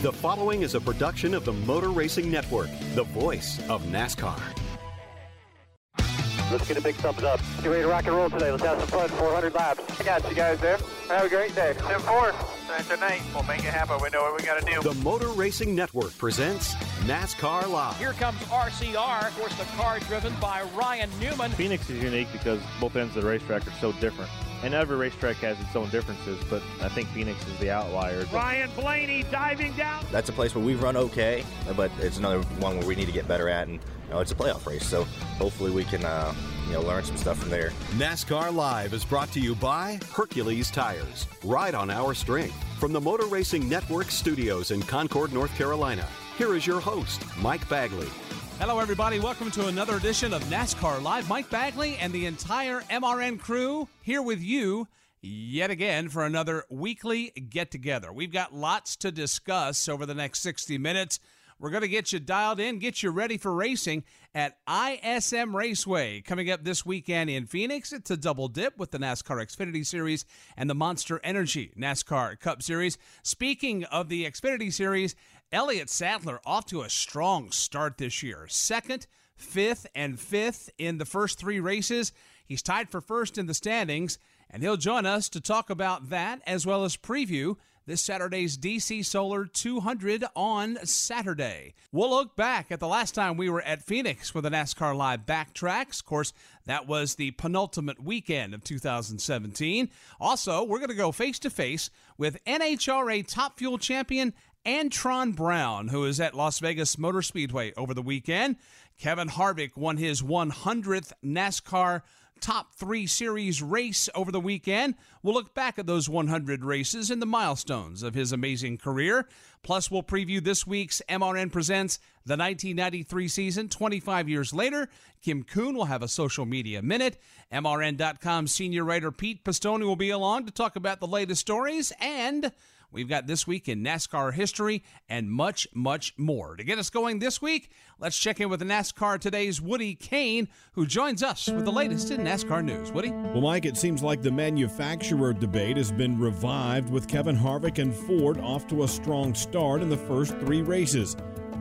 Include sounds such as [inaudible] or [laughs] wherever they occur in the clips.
The following is a production of the Motor Racing Network, the voice of NASCAR. Let's get a big thumbs up. Get ready to rock and roll today. Let's have some fun. 400 laps. I got you guys there. Have a great day. 10 4. Tonight, we'll make it happen. We know what we got to do. The Motor Racing Network presents NASCAR Live. Here comes RCR, of course, the car driven by Ryan Newman. Phoenix is unique because both ends of the racetrack are so different. And every racetrack has its own differences, but I think Phoenix is the outlier. Ryan Blaney diving down. That's a place where we've run okay, but it's another one where we need to get better at, and you know, it's a playoff race. So hopefully we can, uh, you know, learn some stuff from there. NASCAR Live is brought to you by Hercules Tires. Ride on our strength. From the Motor Racing Network studios in Concord, North Carolina, here is your host, Mike Bagley. Hello, everybody. Welcome to another edition of NASCAR Live. Mike Bagley and the entire MRN crew here with you yet again for another weekly get together. We've got lots to discuss over the next 60 minutes. We're going to get you dialed in, get you ready for racing at ISM Raceway. Coming up this weekend in Phoenix, it's a double dip with the NASCAR Xfinity Series and the Monster Energy NASCAR Cup Series. Speaking of the Xfinity Series, Elliott Sadler off to a strong start this year. Second, fifth, and fifth in the first three races. He's tied for first in the standings, and he'll join us to talk about that as well as preview this Saturday's DC Solar 200 on Saturday. We'll look back at the last time we were at Phoenix with the NASCAR Live backtracks. Of course, that was the penultimate weekend of 2017. Also, we're going to go face to face with NHRA Top Fuel champion Antron Brown, who is at Las Vegas Motor Speedway over the weekend. Kevin Harvick won his 100th NASCAR Top 3 Series race over the weekend. We'll look back at those 100 races and the milestones of his amazing career. Plus, we'll preview this week's MRN Presents the 1993 season 25 years later. Kim Kuhn will have a social media minute. MRN.com senior writer Pete Pistone will be along to talk about the latest stories and We've got this week in NASCAR history and much, much more. To get us going this week, let's check in with NASCAR Today's Woody Kane, who joins us with the latest in NASCAR news. Woody? Well, Mike, it seems like the manufacturer debate has been revived with Kevin Harvick and Ford off to a strong start in the first three races.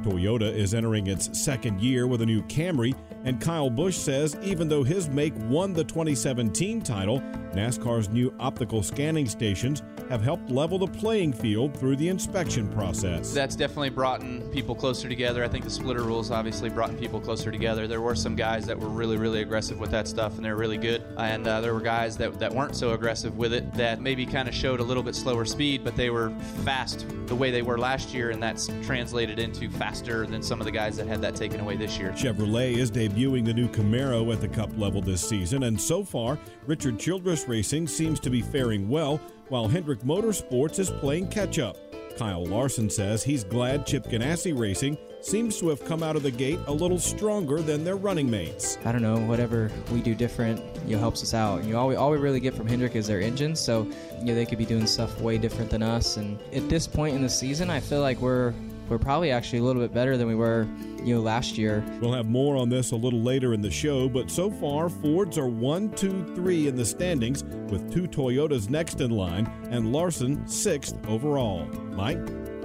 Toyota is entering its second year with a new Camry, and Kyle Busch says even though his make won the 2017 title, NASCAR's new optical scanning stations have helped level the playing field through the inspection process. That's definitely brought people closer together. I think the splitter rules obviously brought people closer together. There were some guys that were really, really aggressive with that stuff, and they're really good. And uh, there were guys that, that weren't so aggressive with it that maybe kind of showed a little bit slower speed, but they were fast the way they were last year, and that's translated into faster than some of the guys that had that taken away this year. Chevrolet is debuting the new Camaro at the Cup level this season, and so far, Richard Childress Racing seems to be faring well, while Hendrick Motorsports is playing catch up. Kyle Larson says he's glad Chip Ganassi Racing seems to have come out of the gate a little stronger than their running mates. I don't know, whatever we do different, you know, helps us out. You know, all we, all we really get from Hendrick is their engines, so you know they could be doing stuff way different than us. And at this point in the season, I feel like we're we're probably actually a little bit better than we were, you know, last year. We'll have more on this a little later in the show, but so far, Fords are one, two, three in the standings, with two Toyotas next in line, and Larson sixth overall. Mike?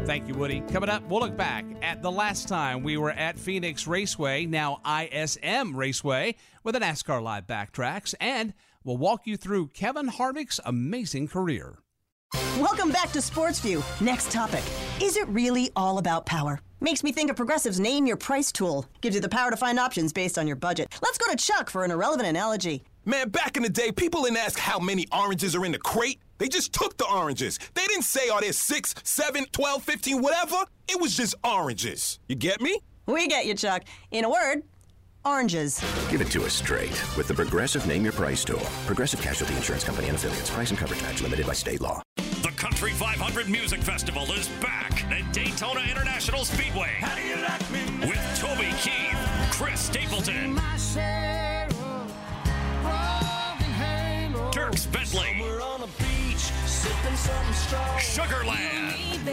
Thank you, Woody. Coming up, we'll look back at the last time we were at Phoenix Raceway, now ISM Raceway, with a NASCAR Live backtracks, and we'll walk you through Kevin Harvick's amazing career. Welcome back to Sports View. Next topic. Is it really all about power? Makes me think of Progressive's Name Your Price tool. Gives you the power to find options based on your budget. Let's go to Chuck for an irrelevant analogy. Man, back in the day, people didn't ask how many oranges are in the crate. They just took the oranges. They didn't say, are there 6, 7, 12, 15, whatever. It was just oranges. You get me? We get you, Chuck. In a word, oranges. Give it to us straight with the Progressive Name Your Price tool. Progressive Casualty Insurance Company and affiliates. Price and coverage match limited by state law. The Country 500 Music Festival is back at Daytona International Speedway Sugarland,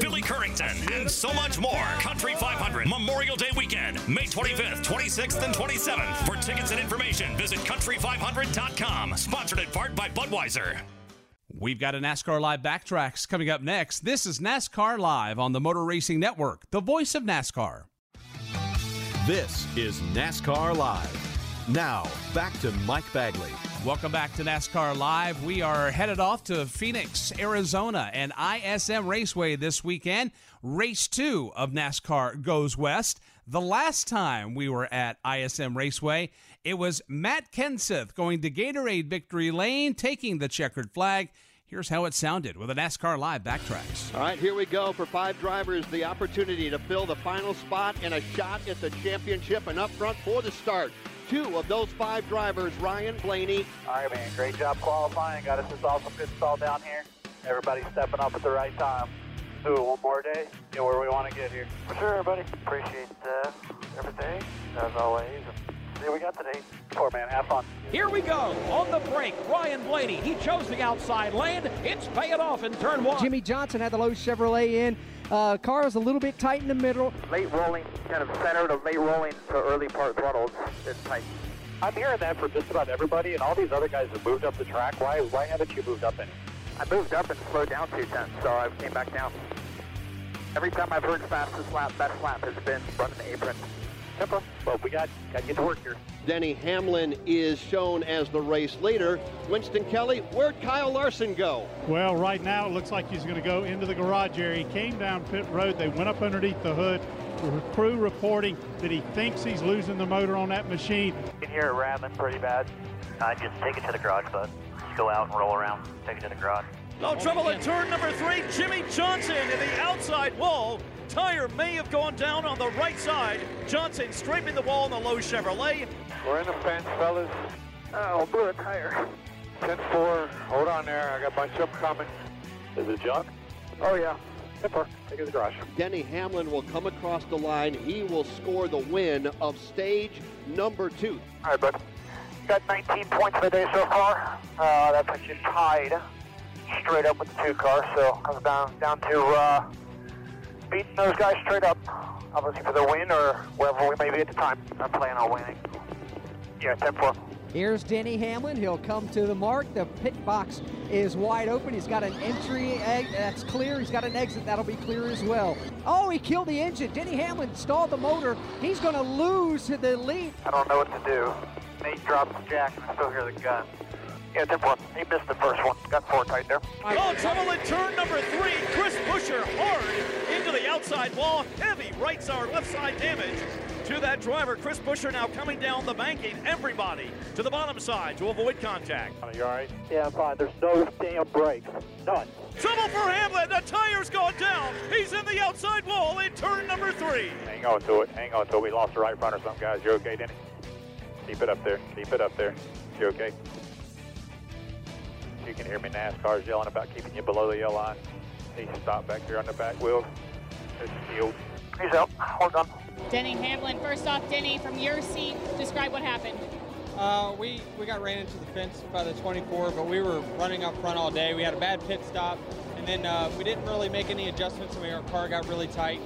Billy Currington, and so much more. Country 500 Memorial Day weekend, May 25th, 26th, and 27th. For tickets and information, visit country500.com. Sponsored in part by Budweiser. We've got a NASCAR Live Backtracks coming up next. This is NASCAR Live on the Motor Racing Network, the voice of NASCAR. This is NASCAR Live. Now, back to Mike Bagley. Welcome back to NASCAR Live. We are headed off to Phoenix, Arizona, and ISM Raceway this weekend. Race two of NASCAR goes west. The last time we were at ISM Raceway, it was Matt Kenseth going to Gatorade Victory Lane, taking the checkered flag. Here's how it sounded with a NASCAR Live backtracks. All right, here we go for five drivers. The opportunity to fill the final spot and a shot at the championship. And up front for the start, two of those five drivers, Ryan Blaney. All right, man. Great job qualifying. Got us this awesome pit stall down here. Everybody stepping up at the right time. Do it one more day. Get where we want to get here. For sure, everybody. Appreciate uh, everything, as always. See what we got today. Poor man, have fun. Here we go. On the break, Ryan Blaney. He chose the outside lane. It's paying off in turn one. Jimmie Johnson had the low Chevrolet in. Uh, car is a little bit tight in the middle. Late rolling, kind of center to late rolling to early part throttle. It's tight. I'm hearing that from just about everybody, and all these other guys have moved up the track. Why? Why haven't you moved up any? I moved up and slowed down two tenths, so I came back down. Every time I've heard fastest lap, best lap has been running the apron. Simple, but we got got to get to work here. Denny Hamlin is shown as the race leader. Winston Kelly, where'd Kyle Larson go? Well, right now it looks like he's going to go into the garage area. He came down pit road. They went up underneath the hood. The crew reporting that he thinks he's losing the motor on that machine. You can hear it rattling pretty bad. I just take it to the garage, bud. Just go out and roll around. Take it to the garage. No trouble in turn number three. Jimmie Johnson in the outside wall. Tire may have gone down on the right side. Johnson scraping the wall in the low Chevrolet. We're in the fence, fellas. Oh, blew a tire. 10-4. Hold on there. I got a bunch of coming. Is it junk? Oh, yeah. 10-4. Take it to the garage. Denny Hamlin will come across the line. He will score the win of stage number two. All right, bud. Got 19 points for the day so far. Uh, that puts you tied straight up with the two cars. So comes down down to uh, beating those guys straight up. Obviously for the win or wherever we may be at the time. I'm playing on winning. Yeah, 10-4. Here's Denny Hamlin. He'll come to the mark. The pit box is wide open. He's got an entry egg that's clear. He's got an exit that'll be clear as well. Oh, he killed the engine. Denny Hamlin stalled the motor. He's going to lose the lead. I don't know what to do. Nate drops the jack and I still hear the gun. Yeah, 10-4. He missed the first one. Got four tight there. Oh, trouble in turn number three. Chris Buescher hard into the outside wall. Heavy right side, left side damage to that driver. Chris Buescher now coming down the banking. Everybody to the bottom side to avoid contact. Are you all right? Yeah, I'm fine. There's no damn brakes. None. Trouble for Hamlin. The tire's gone down. He's in the outside wall in turn number three. Hang on to it. Hang on to it. We lost the right front or something, guys. You okay, Denny? Keep it up there. Keep it up there. You okay? You can hear me. NASCAR's yelling about keeping you below the yellow line. He stopped back here on the back wheel. It's sealed. He's out. Hold on. Denny Hamlin. First off, Denny, from your seat, describe what happened. Uh, we, we got ran into the fence by the 24, but we were running up front all day. We had a bad pit stop, and then uh, we didn't really make any adjustments. and mean, our car got really tight.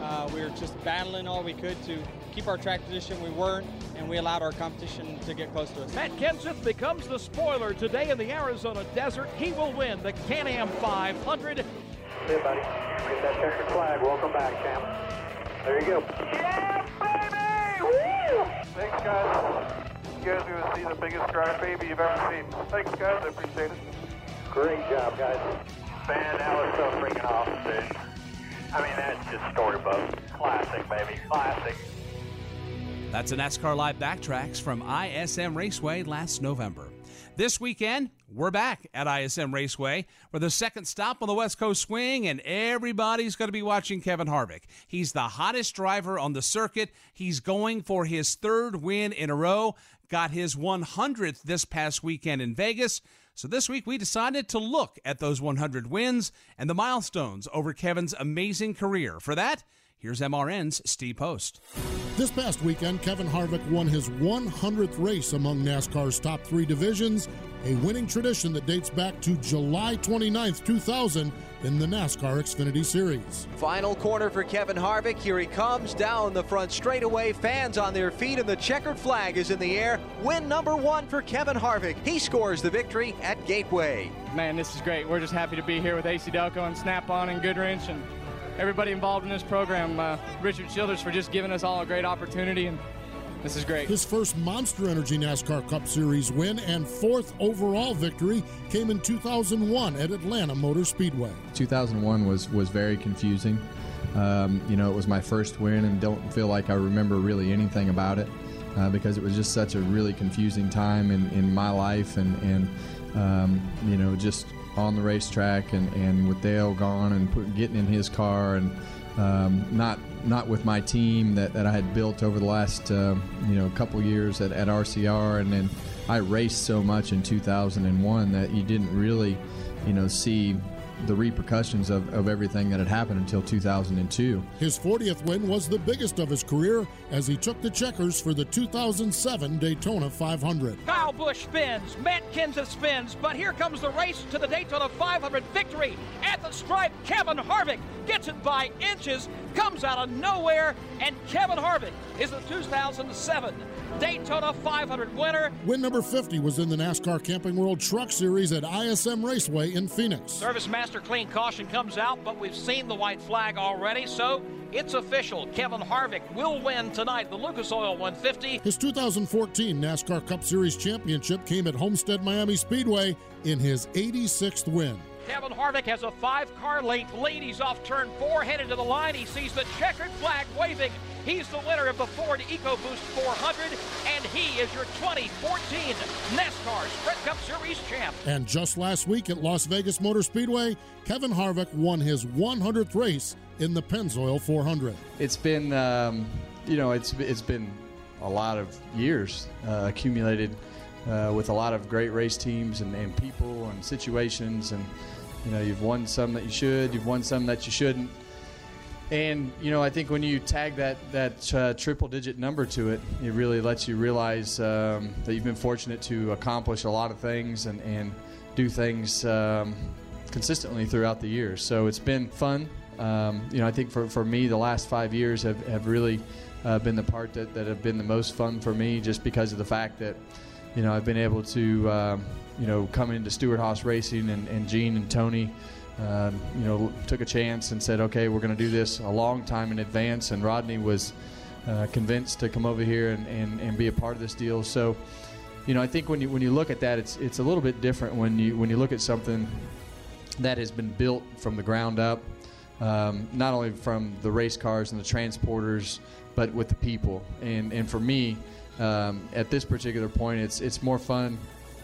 Uh, we were just battling all we could to keep our track position. We weren't, and we allowed our competition to get close to us. Matt Kenseth becomes the spoiler today in the Arizona desert. He will win the Can-Am 500. Hey, buddy. Get that checkered flag. Welcome back, champ. There you go. Yeah, baby! Woo! Thanks, guys. You guys are going to see the biggest cry baby you've ever seen. Thanks, guys. I appreciate it. Great job, guys. Man, that was so freaking awesome, dude. I mean, that's just storybook. Classic, baby. Classic. That's a NASCAR Live Backtracks from ISM Raceway last November. This weekend, we're back at ISM Raceway for the second stop on the West Coast Swing, and everybody's going to be watching Kevin Harvick. He's the hottest driver on the circuit. He's going for his third win in a row, got his 100th this past weekend in Vegas. So this week we decided to look at those 100 wins and the milestones over Kevin's amazing career. For that, here's MRN's Steve Post. This past weekend, Kevin Harvick won his 100th race among NASCAR's top three divisions, a winning tradition that dates back to July 29, 2000, in the NASCAR Xfinity Series. Final corner for Kevin Harvick. Here he comes down the front straightaway. Fans on their feet, and the checkered flag is in the air. Win number one for Kevin Harvick. He scores the victory at Gateway. Man, this is great. We're just happy to be here with AC Delco and Snap On and Goodwrench and everybody involved in this program. Uh, Richard Childress for just giving us all a great opportunity. And this is great. His first Monster Energy NASCAR Cup Series win and fourth overall victory came in 2001 at Atlanta Motor Speedway. 2001 was was very confusing. Um, you know, it was my first win, and don't feel like I remember really anything about it uh, because it was just such a really confusing time in, in my life, and and um, you know just on the racetrack and, and with Dale gone and put, getting in his car and um, not not with my team that, that I had built over the last uh, you know couple years at, at RCR, and then I raced so much in 2001 that you didn't really you know see the repercussions of, of everything that had happened until 2002. His 40th win was the biggest of his career as he took the checkers for the 2007 Daytona 500. Kyle Busch spins, Matt Kenseth spins, but here comes the race to the Daytona 500 victory. At the stripe, Kevin Harvick gets it by inches, comes out of nowhere, and Kevin Harvick is the 2007 Daytona 500 winner. Win number 50 was in the NASCAR Camping World Truck Series at ISM Raceway in Phoenix. Service Master Clean Caution comes out, but we've seen the white flag already, so it's official. Kevin Harvick will win tonight the Lucas Oil 150. His 2014 NASCAR Cup Series championship came at Homestead Miami Speedway in his 86th win. Kevin Harvick has a five car length lead. He's off turn four, headed to the line. He sees the checkered flag waving. He's the winner of the Ford EcoBoost 400, and he is your 2014 NASCAR Sprint Cup Series champ. And just last week at Las Vegas Motor Speedway, Kevin Harvick won his 100th race in the Pennzoil 400. It's been, um, you know, it's it's been a lot of years uh, accumulated uh, with a lot of great race teams and, and people and situations and you know you've won some that you should you've won some that you shouldn't and you know i think when you tag that that uh, triple digit number to it it really lets you realize um, that you've been fortunate to accomplish a lot of things and, and do things um, consistently throughout the years so it's been fun. Um, you know i think for, for me the last five years have, have really uh, been the part that, that have been the most fun for me just because of the fact that you know i've been able to um, you know come into stewart haas racing and, and gene and tony um, you know, took a chance and said, okay, we're going to do this a long time in advance. And Rodney was uh, convinced to come over here and, and, and be a part of this deal. So, you know, I think when you when you look at that, it's it's a little bit different when you when you look at something that has been built from the ground up, um, not only from the race cars and the transporters, but with the people. And and for me, um, at this particular point, it's it's more fun.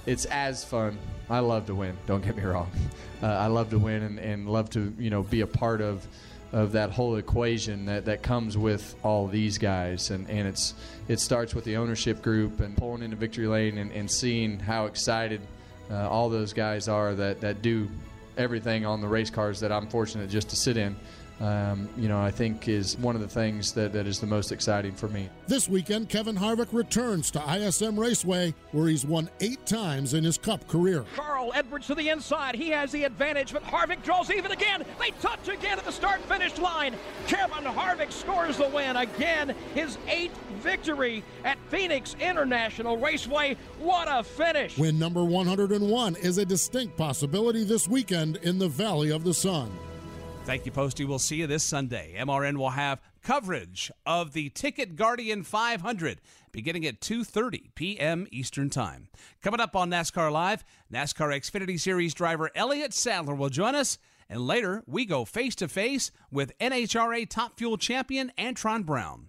It's as fun. I love to win. Don't get me wrong. [laughs] Uh, I love to win and, and love to you know be a part of of that whole equation that, that comes with all these guys and, and it's it starts with the ownership group and pulling into victory lane and, and seeing how excited uh, all those guys are that, that do everything on the race cars that I'm fortunate just to sit in um, you know, I think is one of the things that, that is the most exciting for me. This weekend, Kevin Harvick returns to ISM Raceway, where he's won eight times in his Cup career. Carl Edwards to the inside. He has the advantage, but Harvick draws even again. They touch again at the start finish line. Kevin Harvick scores the win again, his eighth victory at Phoenix International Raceway. What a finish! Win number 101 is a distinct possibility this weekend in the Valley of the Sun. Thank you, Posty. We'll see you this Sunday. MRN will have coverage of the Ticket Guardian 500 beginning at 2:30 p.m. Eastern Time. Coming up on NASCAR Live, NASCAR Xfinity Series driver Elliott Sadler will join us, and later we go face to face with NHRA Top Fuel champion Antron Brown.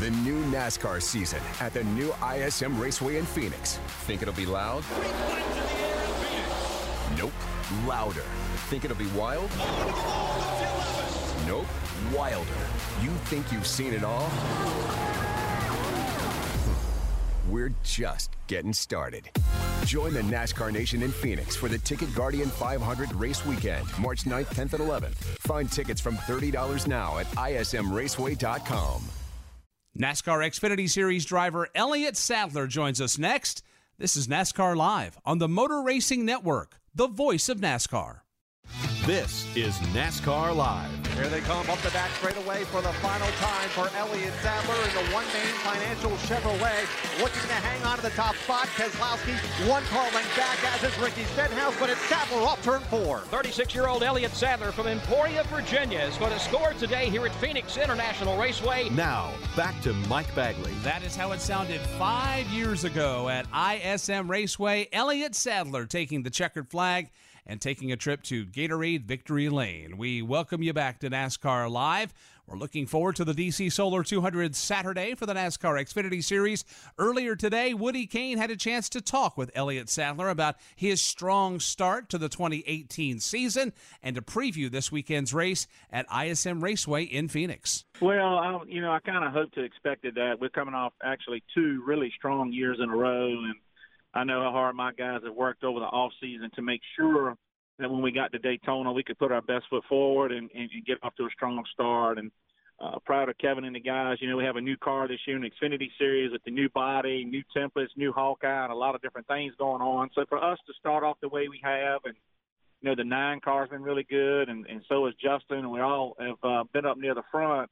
The new NASCAR season at the new ISM Raceway in Phoenix. Think it'll be loud? Nope. Louder. Think it'll be wild? Nope. Wilder. You think you've seen it all? We're just getting started. Join the NASCAR Nation in Phoenix for the Ticket Guardian 500 race weekend, March 9th, 10th, and 11th. Find tickets from $30 now at ismraceway.com. NASCAR Xfinity Series driver Elliott Sadler joins us next. This is NASCAR Live on the Motor Racing Network, the voice of NASCAR. This is NASCAR Live. Here they come up the back straightaway for the final time for Elliott Sadler in the One Main Financial Chevrolet. Looking to hang on to the top spot. Keselowski one car length back as is Ricky Stenhouse, but it's Sadler off turn four. 36-year-old Elliott Sadler from Emporia, Virginia is going to score today here at Phoenix International Raceway. Now, back to Mike Bagley. That is how it sounded five years ago at ISM Raceway. Elliott Sadler taking the checkered flag and taking a trip to Gatorade Victory Lane. We welcome you back to NASCAR Live. We're looking forward to the DC Solar 200 Saturday for the NASCAR Xfinity Series. Earlier today, Woody Kane had a chance to talk with Elliott Sadler about his strong start to the 2018 season and to preview this weekend's race at ISM Raceway in Phoenix. Well, I, you know, I kind of hoped to expected that. We're coming off actually two really strong years in a row, and I know how hard my guys have worked over the off season to make sure that when we got to Daytona, we could put our best foot forward and, and, and get off to a strong start. And uh, proud of Kevin and the guys. You know, we have a new car this year in the Xfinity Series with the new body, new templates, new Hawkeye, and a lot of different things going on. So for us to start off the way we have, and you know, the nine car's been really good, and, and so has Justin, and we all have uh, been up near the front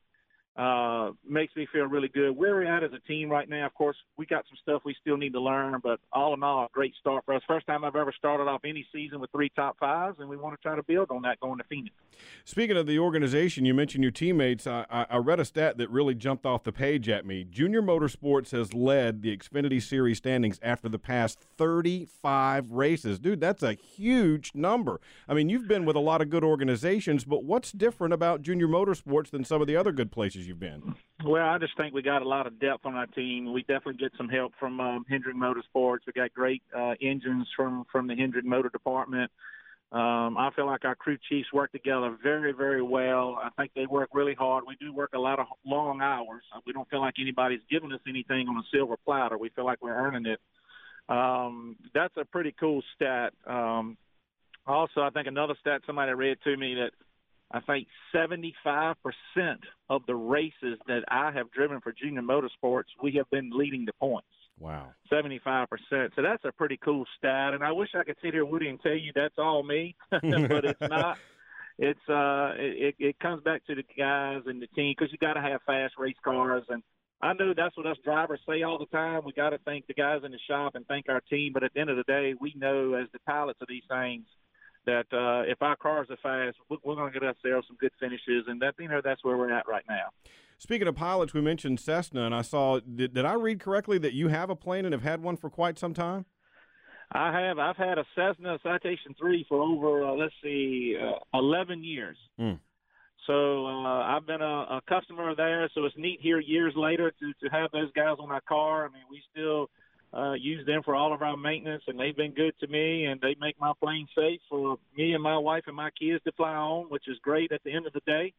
uh, makes me feel really good. Where we're at as a team right now, of course, we got some stuff we still need to learn, but all in all, a great start for us. First time I've ever started off any season with three top fives, and we want to try to build on that going to Phoenix. Speaking of the organization, you mentioned your teammates. I, I read a stat that really jumped off the page at me. Junior Motorsports has led the Xfinity Series standings after the past 35 races. Dude, that's a huge number. I mean, you've been with a lot of good organizations, but what's different about Junior Motorsports than some of the other good places? You've been? Well, I just think we got a lot of depth on our team. We definitely get some help from um, Hendrick Motorsports. We got great uh, engines from from the Hendrick Motor Department. Um, I feel like our crew chiefs work together very, very well. I think they work really hard. We do work a lot of long hours. We don't feel like anybody's giving us anything on a silver platter. We feel like we're earning it. Um, that's a pretty cool stat. Um, also, I think another stat somebody read to me that I think 75% of the races that I have driven for Junior Motorsports, we have been leading the points. Wow. 75%. So that's a pretty cool stat. And I wish I could sit here, Woody, and tell you that's all me, [laughs] but it's not. It's uh, it, it comes back to the guys and the team because you got to have fast race cars, and I know that's what us drivers say all the time. We got to thank the guys in the shop and thank our team, but at the end of the day, we know as the pilots of these things – that uh, if our cars are fast, we're going to get ourselves some good finishes, and that you know that's where we're at right now. Speaking of pilots, we mentioned Cessna, and I saw. Did, did I read correctly that you have a plane and have had one for quite some time? I have. I've had a Cessna Citation Three for over uh, let's see, uh, eleven years. Mm. So uh, I've been a, a customer there. So it's neat here years later to to have those guys on our car. I mean, we still uh, use them for all of our maintenance, and they've been good to me, and they make my plane safe for me and my wife and my kids to fly on, which is great at the end of the day.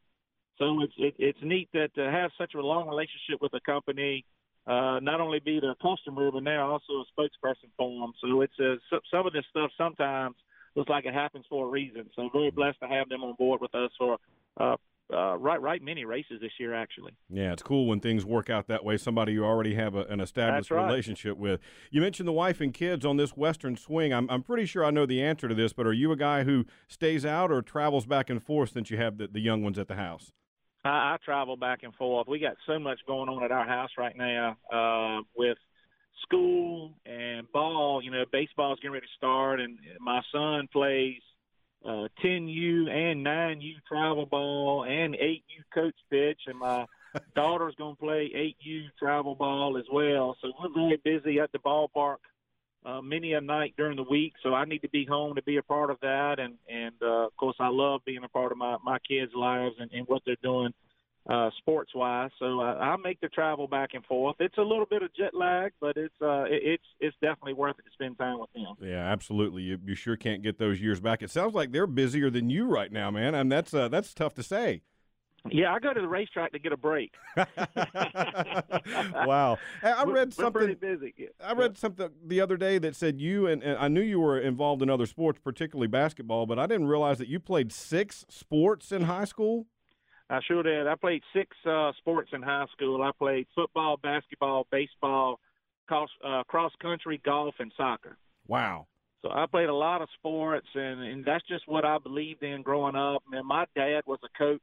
So it's it, it's neat that to have such a long relationship with a company, uh, not only be their customer, but now also a spokesperson for them. So it's uh, some of this stuff sometimes looks like it happens for a reason. So very blessed to have them on board with us for uh, uh, right right many races this year actually. Yeah, it's cool when things work out that way. Somebody you already have a, an established right. relationship with. You mentioned the wife and kids on this Western swing. I'm I'm pretty sure I know the answer to this, but are you a guy who stays out or travels back and forth since you have the, the young ones at the house? I, I travel back and forth. We got so much going on at our house right now uh, with school and ball. You know, baseball's getting ready to start, and my son plays uh, 10U and 9U travel ball and 8U coach pitch, and my [laughs] daughter's going to play 8U travel ball as well. So we're very busy at the ballpark uh, many a night during the week. So I need to be home to be a part of that, and and uh, of course I love being a part of my my kids' lives and, and what they're doing uh, sports wise. So I, I make the travel back and forth. It's a little bit of jet lag, but it's uh, it, it's it's definitely worth it to spend time with them. Yeah, absolutely. You, you sure can't get those years back. It sounds like they're busier than you right now, man. And that's uh, that's tough to say. Yeah, I go to the racetrack to get a break. [laughs] [laughs] wow, I read something. I read something the other day that said you and, and I knew you were involved in other sports, particularly basketball, but I didn't realize that you played six sports in high school. I sure did. I played six uh, sports in high school. I played football, basketball, baseball, cross, uh, cross country, golf, and soccer. Wow. So I played a lot of sports, and, and that's just what I believed in growing up. And my dad was a coach.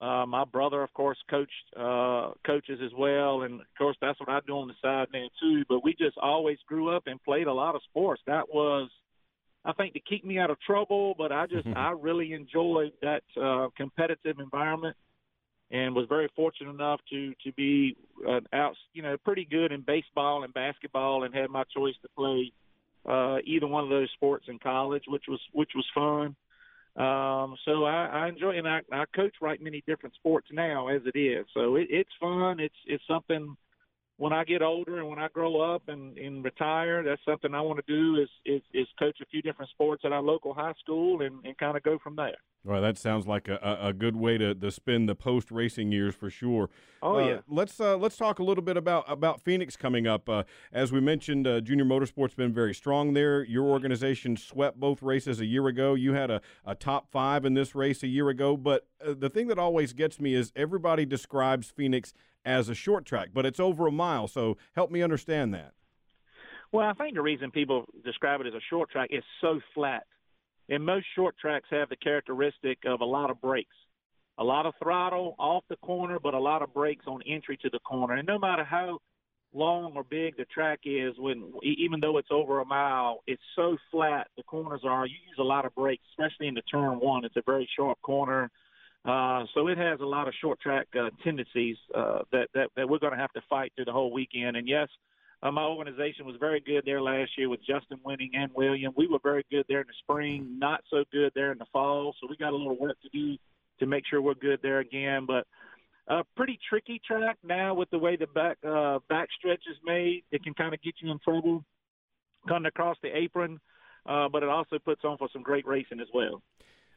Uh, my brother, of course, coached uh, coaches as well, and of course that's what I do on the side now too. But we just always grew up and played a lot of sports. That was, I think, to keep me out of trouble. But I just [laughs] I really enjoyed that uh, competitive environment, and was very fortunate enough to to be uh, out, you know, pretty good in baseball and basketball, and had my choice to play uh, either one of those sports in college, which was which was fun. Um, so I, I enjoy and I, I coach right many different sports now as it is. So it, it's fun. It's it's something when I get older and when I grow up and, and retire, that's something I want to do is, is is coach a few different sports at our local high school and, and kind of go from there. Well, that sounds like a, a good way to, to spend the post racing years for sure. Oh, Uh, yeah. Let's uh, let's talk a little bit about about Phoenix coming up. Uh, as we mentioned, uh, Junior Motorsports been very strong there. Your organization swept both races a year ago. You had a, a top five in this race a year ago. But uh, the thing that always gets me is everybody describes Phoenix as a short track, but it's over a mile. So help me understand that. Well, I think the reason people describe it as a short track is so flat. And most short tracks have the characteristic of a lot of brakes. A lot of throttle off the corner, but a lot of brakes on entry to the corner. And no matter how long or big the track is, when even though it's over a mile, it's so flat. The corners are. You use a lot of brakes, especially in the turn one. It's a very sharp corner, uh, so it has a lot of short track uh, tendencies uh, that, that that we're going to have to fight through the whole weekend. And yes, uh, my organization was very good there last year with Justin Winning and William. We were very good there in the spring, not so good there in the fall. So we got a little work to do to make sure we're good there again. But a pretty tricky track now with the way the back uh, back stretch is made. It can kind of get you in trouble coming across the apron, uh, but it also puts on for some great racing as well.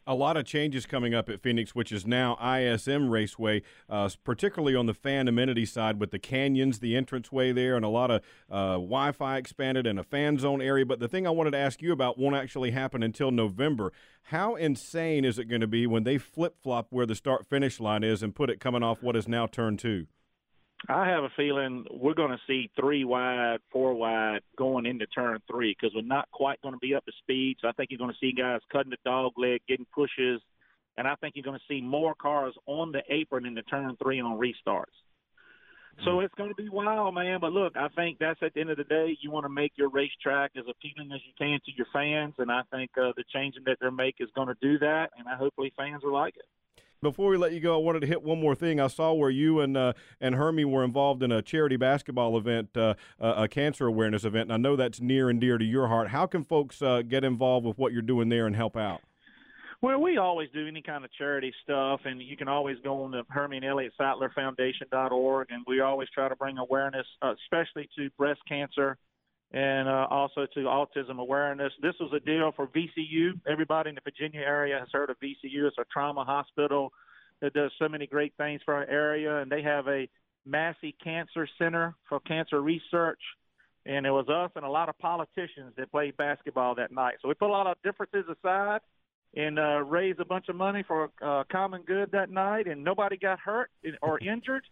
A lot of changes coming up at Phoenix, which is now ISM Raceway, uh, particularly on the fan amenity side with the canyons, the entranceway there, and a lot of uh, Wi Fi expanded and a fan zone area. But the thing I wanted to ask you about won't actually happen until November. How insane is it going to be when they flip flop where the start finish line is and put it coming off what is now turn two? I have a feeling we're going to see three wide, four wide going into turn three because we're not quite going to be up to speed. So I think you're going to see guys cutting the dog leg, getting pushes, and I think you're going to see more cars on the apron into turn three on restarts. So it's going to be wild, man. But look, I think that's at the end of the day, you want to make your racetrack as appealing as you can to your fans, and I think uh, the changing that they're making is going to do that, and I hopefully fans will like it. Before we let you go, I wanted to hit one more thing. I saw where you and uh, and Hermie were involved in a charity basketball event, uh, a cancer awareness event, and I know that's near and dear to your heart. How can folks uh, get involved with what you're doing there and help out? Well, we always do any kind of charity stuff, and you can always go on to Hermie and Elliott Sadler Foundation.org, and we always try to bring awareness, uh, especially to breast cancer and uh, also to autism awareness. This was a deal for VCU. Everybody in the Virginia area has heard of VCU. It's a trauma hospital that does so many great things for our area, and they have a Massey Cancer Center for cancer research. And it was us and a lot of politicians that played basketball that night. So we put a lot of differences aside and uh, raised a bunch of money for uh, common good that night, and nobody got hurt or [laughs] injured.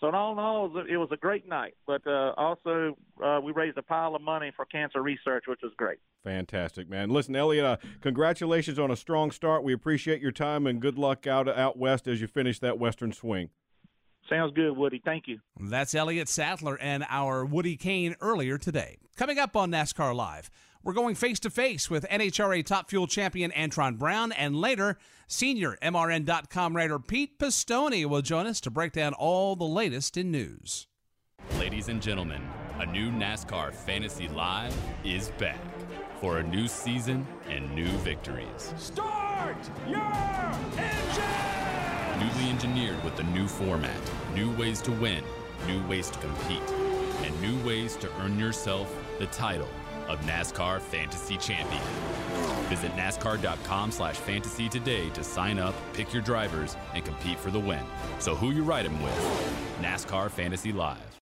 So in all in all, it was a, it was a great night. But uh, also, uh, we raised a pile of money for cancer research, which was great. Fantastic, man. Listen, Elliott, uh, congratulations on a strong start. We appreciate your time and good luck out out west as you finish that Western swing. Sounds good, Woody. Thank you. That's Elliott Sadler and our Woody Kane earlier today. Coming up on NASCAR Live, we're going face to face with NHRA Top Fuel champion Antron Brown, and later, senior MRN.com writer Pete Pistone will join us to break down all the latest in news. Ladies and gentlemen, a new NASCAR Fantasy Live is back for a new season and new victories. Start your engine! Newly engineered with a new format, new ways to win, new ways to compete, and new ways to earn yourself the title of NASCAR Fantasy Champion. Visit NASCAR.com slash fantasy today to sign up, pick your drivers, and compete for the win. So who you ride riding with? NASCAR Fantasy Live.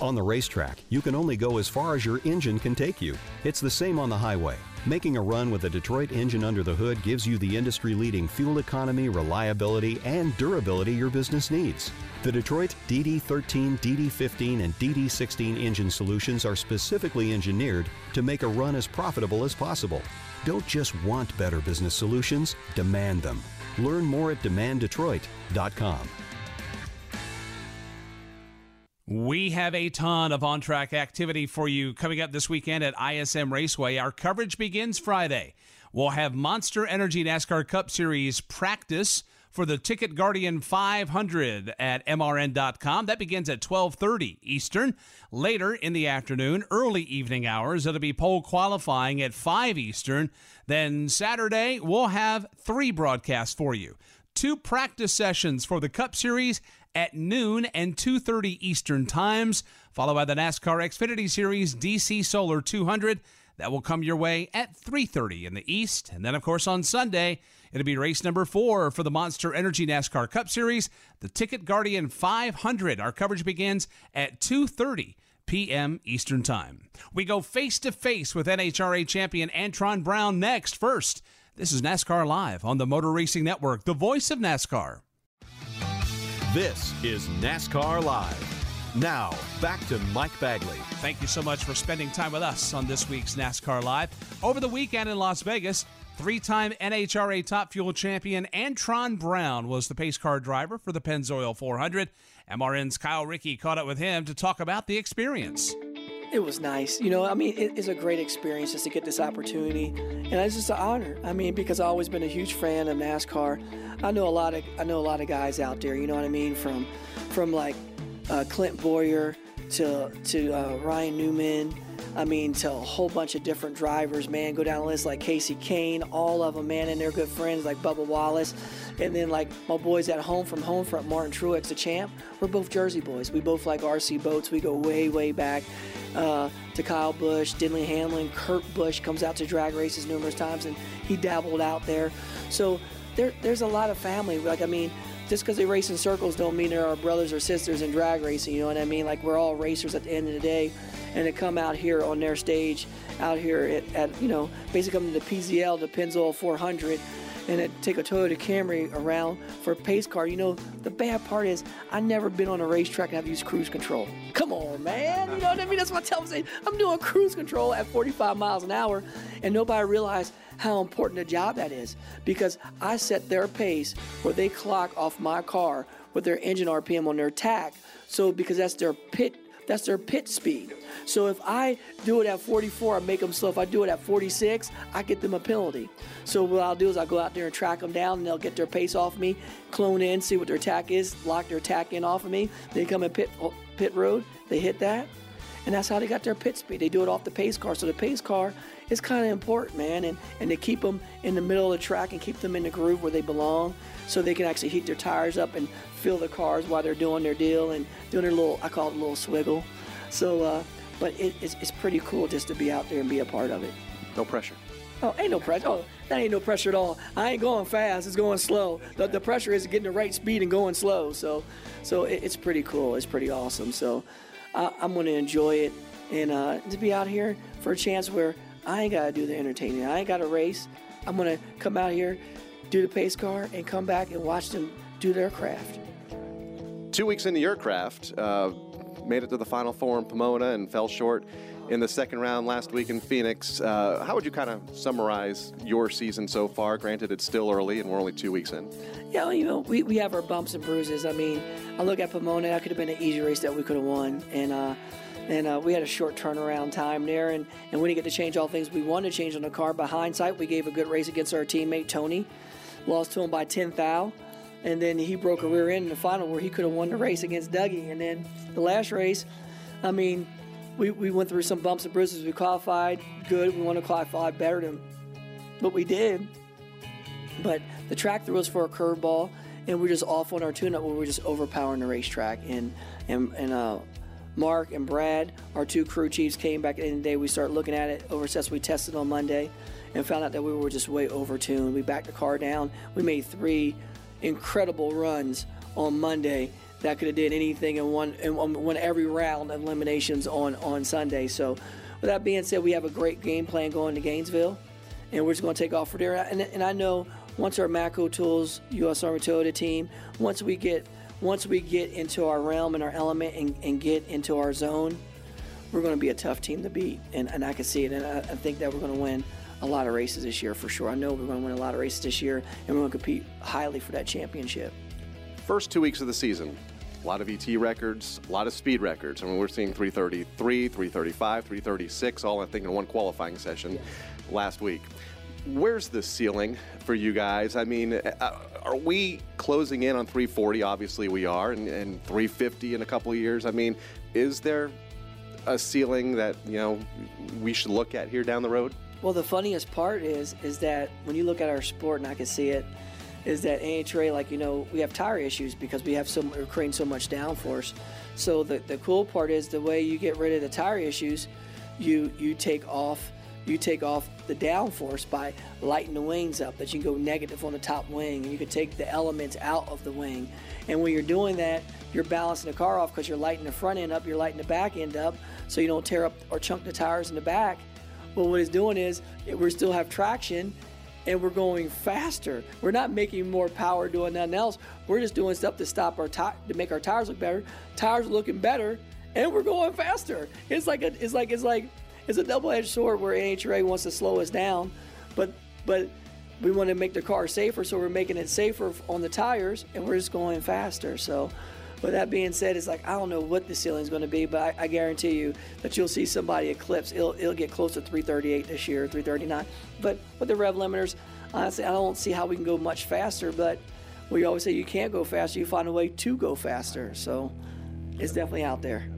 On the racetrack, you can only go as far as your engine can take you. It's the same on the highway. Making a run with a Detroit engine under the hood gives you the industry leading fuel economy, reliability, and durability your business needs. The Detroit DD13, DD15, and DD16 engine solutions are specifically engineered to make a run as profitable as possible. Don't just want better business solutions, demand them. Learn more at demanddetroit.com. We have a ton of on track activity for you coming up this weekend at ISM Raceway. Our coverage begins Friday. We'll have Monster Energy NASCAR Cup Series practice for the Ticket Guardian 500 at mrn.com. That begins at 12:30 Eastern. Later in the afternoon, early evening hours, it'll be pole qualifying at 5 Eastern. Then Saturday, we'll have three broadcasts for you. Two practice sessions for the Cup Series at noon and 2:30 Eastern times, followed by the NASCAR Xfinity Series DC Solar 200 that will come your way at 3:30 in the East, and then of course on Sunday it'll be race number 4 for the Monster Energy NASCAR Cup Series, the Ticket Guardian 500. Our coverage begins at 2:30 p.m. Eastern Time. We go face to face with NHRA champion Antron Brown next. First, this is NASCAR Live on the Motor Racing Network, the voice of NASCAR. This is NASCAR Live. Now, back to Mike Bagley. Thank you so much for spending time with us on this week's NASCAR Live. Over the weekend in Las Vegas, three time NHRA Top Fuel champion Antron Brown was the pace car driver for the Pennzoil 400. MRN's Kyle Rickey caught up with him to talk about the experience. It was nice. You know, I mean, it, it is a great experience just to get this opportunity. And it's just an honor. I mean, because I've always been a huge fan of NASCAR. I know a lot of I know a lot of guys out there, you know what I mean, from from like uh, Clint Bowyer to to uh, Ryan Newman. I mean, to a whole bunch of different drivers, man. Go down the list like Kasey Kahne, all of them, man, and they're good friends like Bubba Wallace. And then like my boys at home from Homefront, Martin Truex, the champ. We're both Jersey boys. We both like RC boats. We go way, way back uh, to Kyle Busch, Denny Hamlin, Kurt Busch comes out to drag races numerous times, and he dabbled out there. So there, there's a lot of family. Like I mean, just because they race in circles don't mean they're our brothers or sisters in drag racing. You know what I mean? Like we're all racers at the end of the day, and to come out here on their stage, out here at, at you know basically come to the PZL, the Pennzoil 400, and it, take a Toyota Camry around for a pace car. You know the bad part is I never been on a racetrack and I've used cruise control. Come on, man. You know what I mean? That's what I tell them. I'm doing cruise control at 45 miles an hour, and nobody realized how important a job that is because I set their pace where they clock off my car with their engine RPM on their tach. So because that's their pit that's their pit speed. So if I do it at 44, I make them slow. If I do it at 46, I get them a penalty. So what I'll do is I'll go out there and track them down, and they'll get their pace off me, clone in, see what their attack is, lock their attack in off of me. They come in pit pit road, they hit that, and that's how they got their pit speed. They do it off the pace car. So the pace car is kind of important, man, and and to keep them in the middle of the track and keep them in the groove where they belong, so they can actually heat their tires up and fill the cars while they're doing their deal and doing their little, I call it a little swiggle. So, uh, but it, it's, it's pretty cool just to be out there and be a part of it. No pressure. Oh, ain't no pressure. Oh, that ain't no pressure at all. I ain't going fast. It's going slow. The, the pressure is getting the right speed and going slow. So, so it, it's pretty cool. It's pretty awesome. So, I, I'm going to enjoy it and uh, to be out here for a chance where I ain't got to do the entertaining. I ain't got to race. I'm going to come out here, do the pace car, and come back and watch them do their craft. two weeks into your craft, uh, made it to the Final Four in Pomona and fell short in the second round last week in Phoenix. Uh, how would you kind of summarize your season so far? Granted, it's still early and we're only two weeks in. Yeah, you know, we, we have our bumps and bruises. I mean, I look at Pomona, that could have been an easy race that we could have won. And, uh, and uh, we had a short turnaround time there, and, and we didn't get to change all things we wanted to change on the car. By hindsight, we gave a good race against our teammate Tony, lost to him by 10 thou, and then he broke a rear end in the final where he could have won the race against Dougie. And then the last race, I mean, we, we went through some bumps and bruises. We qualified good. We want to qualify better than what we did. But the track threw us for a curveball, and we're just off on our tune-up where we're just overpowering the racetrack. And and and uh, Mark and Brad, our two crew chiefs, came back at the end of the day. We started looking at it over since we tested on Monday, and found out that we were just way over tuned. We backed the car down. We made three incredible runs on Monday that could have did anything and won and um, won every round of eliminations on on Sunday. So, with that being said, we have a great game plan going to Gainesville, and we're just going to take off for there. And, and I know once our Matco Tools U.S. Army Toyota team, once we get once we get into our realm and our element and, and get into our zone, we're going to be a tough team to beat. And, and I can see it, and I, I think that we're going to win a lot of races this year for sure. I know we're going to win a lot of races this year, and we're going to compete highly for that championship. First two weeks of the season, a lot of ET records, a lot of speed records. I mean, we're seeing 333, 335, 336, all I think in one qualifying session last week. Where's the ceiling for you guys? I mean, uh, are we closing in on 340? Obviously, we are, and, and 350 in a couple of years. I mean, is there a ceiling that you know we should look at here down the road? Well, the funniest part is is that when you look at our sport, and I can see it, is that NHRA, like you know, we have tire issues because we have so we're creating so much downforce. So the the cool part is the way you get rid of the tire issues, you you take off you take off the downforce by lighting the wings up that you can go negative on the top wing and you can take the elements out of the wing and when you're doing that you're balancing the car off because you're lighting the front end up you're lighting the back end up so you don't tear up or chunk the tires in the back well what it's doing is we still have traction and we're going faster. We're not making more power doing nothing else. We're just doing stuff to stop our ti- to make our tires look better. Tires are looking better and we're going faster. It's like a, it's like it's like it's a double-edged sword where NHRA wants to slow us down, but but we want to make the car safer, so we're making it safer on the tires, and we're just going faster. So, with that being said, it's like I don't know what the ceiling is going to be, but I, I, guarantee you that you'll see somebody eclipse. It'll it'll get close to 338 this year, 339. But with the rev limiters, honestly, I don't see how we can go much faster. But we always say you can't go faster. You find a way to go faster. So, it's definitely out there.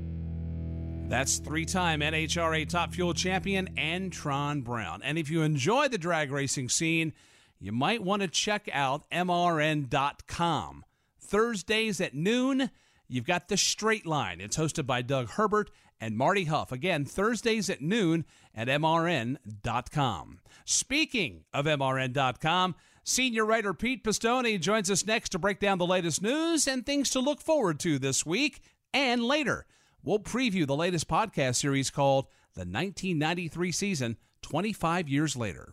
That's three time NHRA Top Fuel champion Antron Brown. And if you enjoy the drag racing scene, you might want to check out MRN.com. Thursdays at noon, you've got The Straight Line. It's hosted by Doug Herbert and Marty Huff. Again, Thursdays at noon at MRN.com. Speaking of MRN.com, Senior writer Pete Pistone joins us next to break down the latest news and things to look forward to this week and later we'll preview the latest podcast series called The 1993 Season 25 Years Later.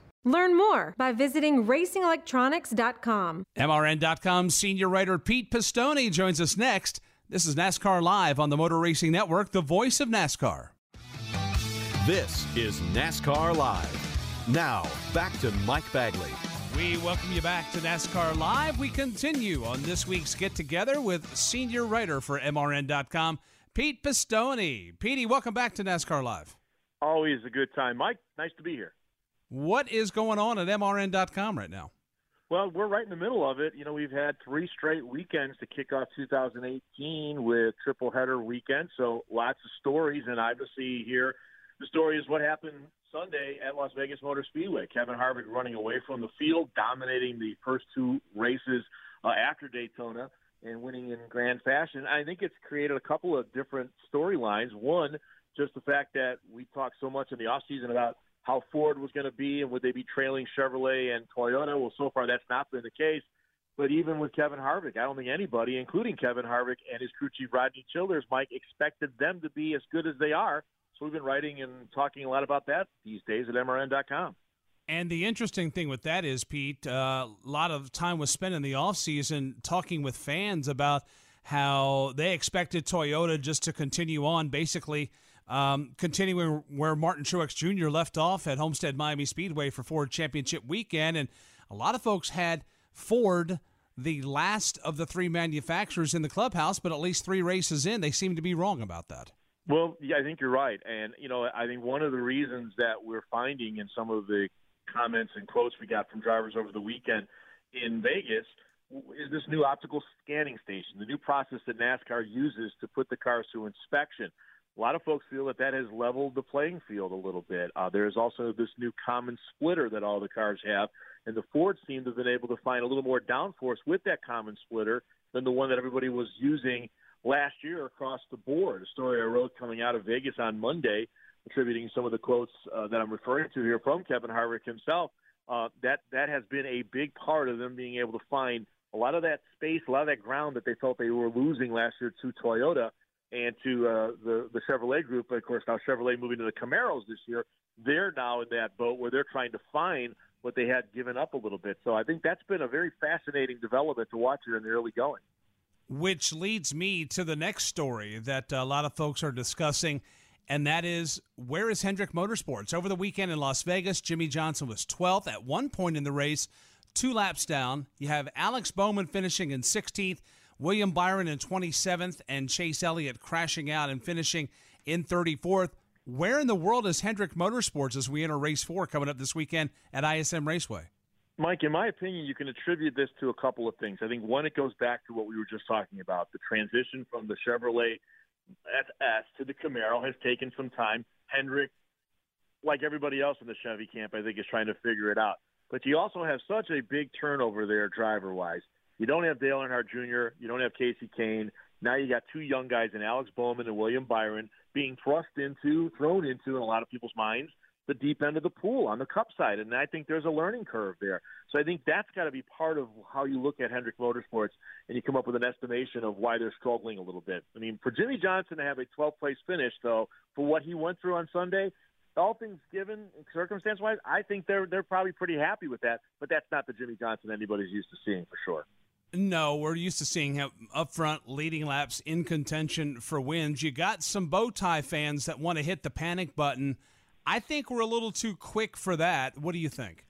Learn more by visiting racingelectronics.com. MRN.com senior writer Pete Pistone joins us next. This is NASCAR Live on the Motor Racing Network, the voice of NASCAR. This is NASCAR Live. Now, back to Mike Bagley. We welcome you back to NASCAR Live. We continue on this week's get together with senior writer for MRN.com, Pete Pistone. Petey, welcome back to NASCAR Live. Always a good time. Mike, nice to be here. What is going on at MRN.com right now? Well, we're right in the middle of it. You know, we've had three straight weekends to kick off 2018 with triple header weekend, so lots of stories. And obviously, here the story is what happened Sunday at Las Vegas Motor Speedway. Kevin Harvick running away from the field, dominating the first two races uh, after Daytona and winning in grand fashion. I think it's created a couple of different storylines. One, just the fact that we talked so much in the off season about how Ford was going to be and would they be trailing Chevrolet and Toyota. Well, so far that's not been the case. But even with Kevin Harvick, I don't think anybody, including Kevin Harvick and his crew chief Rodney Childers, Mike, expected them to be as good as they are. So we've been writing and talking a lot about that these days at MRN.com. And the interesting thing with that is, Pete, uh, a lot of time was spent in the offseason talking with fans about how they expected Toyota just to continue on, basically um, continuing where Martin Truex Jr. left off at Homestead Miami Speedway for Ford Championship weekend. And a lot of folks had Ford the last of the three manufacturers in the clubhouse, but at least three races in, they seem to be wrong about that. Well, yeah, I think you're right. And, you know, I think one of the reasons that we're finding in some of the comments and quotes we got from drivers over the weekend in Vegas is this new optical scanning station, the new process that NASCAR uses to put the cars through inspection. A lot of folks feel that that has leveled the playing field a little bit. Uh, there's also this new common splitter that all the cars have, and the Ford seem to have been able to find a little more downforce with that common splitter than the one that everybody was using last year across the board. A story I wrote coming out of Vegas on Monday attributing some of the quotes uh, that I'm referring to here from Kevin Harvick himself. Uh, that that has been a big part of them being able to find a lot of that space, a lot of that ground that they felt they were losing last year to Toyota and to uh, the the Chevrolet group. Of course, now Chevrolet moving to the Camaros this year, they're now in that boat where they're trying to find what they had given up a little bit. So I think that's been a very fascinating development to watch here in the early going. Which leads me to the next story that a lot of folks are discussing and that is where is Hendrick Motorsports? Over the weekend in Las Vegas, Jimmie Johnson was 12th at one point in the race, two laps down. You have Alex Bowman finishing in 16th, William Byron in 27th, and Chase Elliott crashing out and finishing in 34th. Where in the world is Hendrick Motorsports as we enter race four coming up this weekend at ISM Raceway? Mike, in my opinion, you can attribute this to a couple of things. I think one, it goes back to what we were just talking about the transition from the Chevrolet SS to the Camaro has taken some time. Hendrick, like everybody else in the Chevy camp, I think is trying to figure it out. But you also have such a big turnover there, driver wise. You don't have Dale Earnhardt Jr., you don't have Kasey Kahne. Now you got two young guys in Alex Bowman and William Byron being thrust into, thrown into, in a lot of people's minds, the deep end of the pool on the cup side. And I think there's a learning curve there. So I think that's got to be part of how you look at Hendrick Motorsports and you come up with an estimation of why they're struggling a little bit. I mean, for Jimmie Johnson to have a 12th place finish, though, for what he went through on Sunday, all things given, circumstance wise, I think they're they're probably pretty happy with that. But that's not the Jimmie Johnson anybody's used to seeing for sure. No, we're used to seeing him up front, leading laps in contention for wins. You got some bow tie fans that want to hit the panic button I think we're a little too quick for that. What do you think?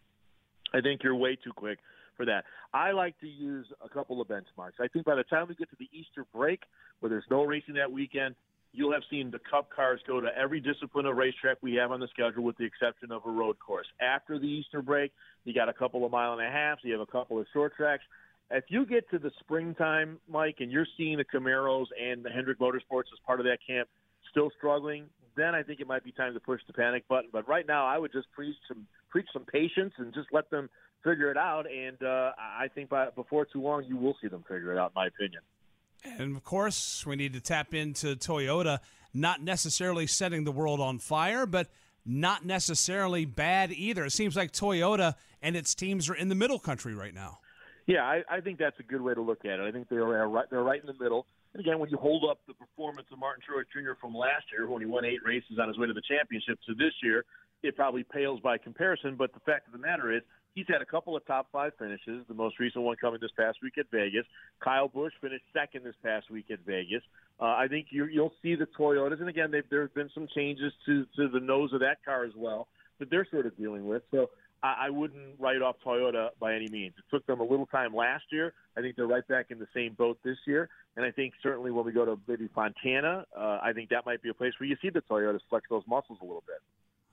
I think you're way too quick for that. I like to use a couple of benchmarks. I think by the time we get to the Easter break, where there's no racing that weekend, you'll have seen the Cup cars go to every discipline of racetrack we have on the schedule, with the exception of a road course. After the Easter break, you got a couple of mile and a half. So you have a couple of short tracks. If you get to the springtime, Mike, and you're seeing the Camaros and the Hendrick Motorsports as part of that camp still struggling, then I think it might be time to push the panic button. But right now, I would just preach some preach some patience and just let them figure it out. And uh, I think by before too long, you will see them figure it out. In my opinion. And of course, we need to tap into Toyota, not necessarily setting the world on fire, but not necessarily bad either. It seems like Toyota and its teams are in the middle country right now. Yeah, I, I think that's a good way to look at it. I think they're right. They're right in the middle. And again, when you hold up the performance of Martin Truex Jr. from last year, when he won eight races on his way to the championship, to this year, it probably pales by comparison. But the fact of the matter is, he's had a couple of top five finishes. The most recent one coming this past week at Vegas. Kyle Busch finished second this past week at Vegas. Uh, I think you, you'll see the Toyotas, and again, there have been some changes to to the nose of that car as well that they're sort of dealing with. So I, I wouldn't write off Toyota by any means. It took them a little time last year. I think they're right back in the same boat this year. And I think certainly when we go to maybe Fontana, uh, I think that might be a place where you see the Toyotas flex those muscles a little bit.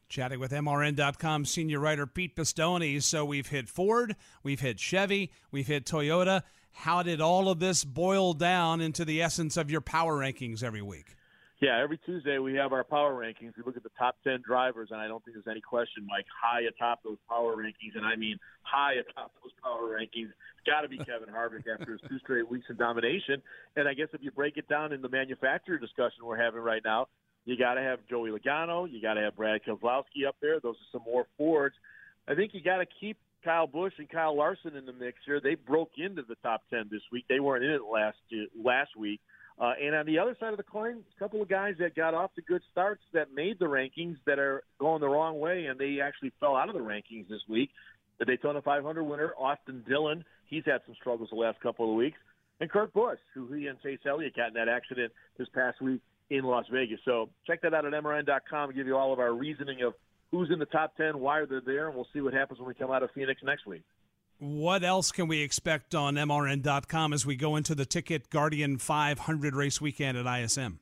Chatting with MRN.com senior writer Pete Pistone. So we've hit Ford, we've hit Chevy, we've hit Toyota. How did all of this boil down into the essence of your power rankings every week? Yeah, every Tuesday we have our power rankings. We look at the top 10 drivers, and I don't think there's any question, Mike, high atop those power rankings, and I mean high atop those power rankings. It's got to be Kevin Harvick after his two straight weeks of domination. And I guess if you break it down in the manufacturer discussion we're having right now, you got to have Joey Logano. You got to have Brad Keselowski up there. Those are some more Fords. I think you got to keep Kyle Busch and Kyle Larson in the mix here. They broke into the top 10 this week. They weren't in it last last week. Uh, and on the other side of the coin, a couple of guys that got off to good starts that made the rankings that are going the wrong way, and they actually fell out of the rankings this week. The Daytona 500 winner, Austin Dillon, he's had some struggles the last couple of weeks. And Kurt Busch, who he and Chase Elliott got in that accident this past week in Las Vegas. So check that out at MRN.com. give you all of our reasoning of who's in the top 10, why they're there, and we'll see what happens when we come out of Phoenix next week. What else can we expect on MRN.com as we go into the Ticket Guardian 500 race weekend at ISM?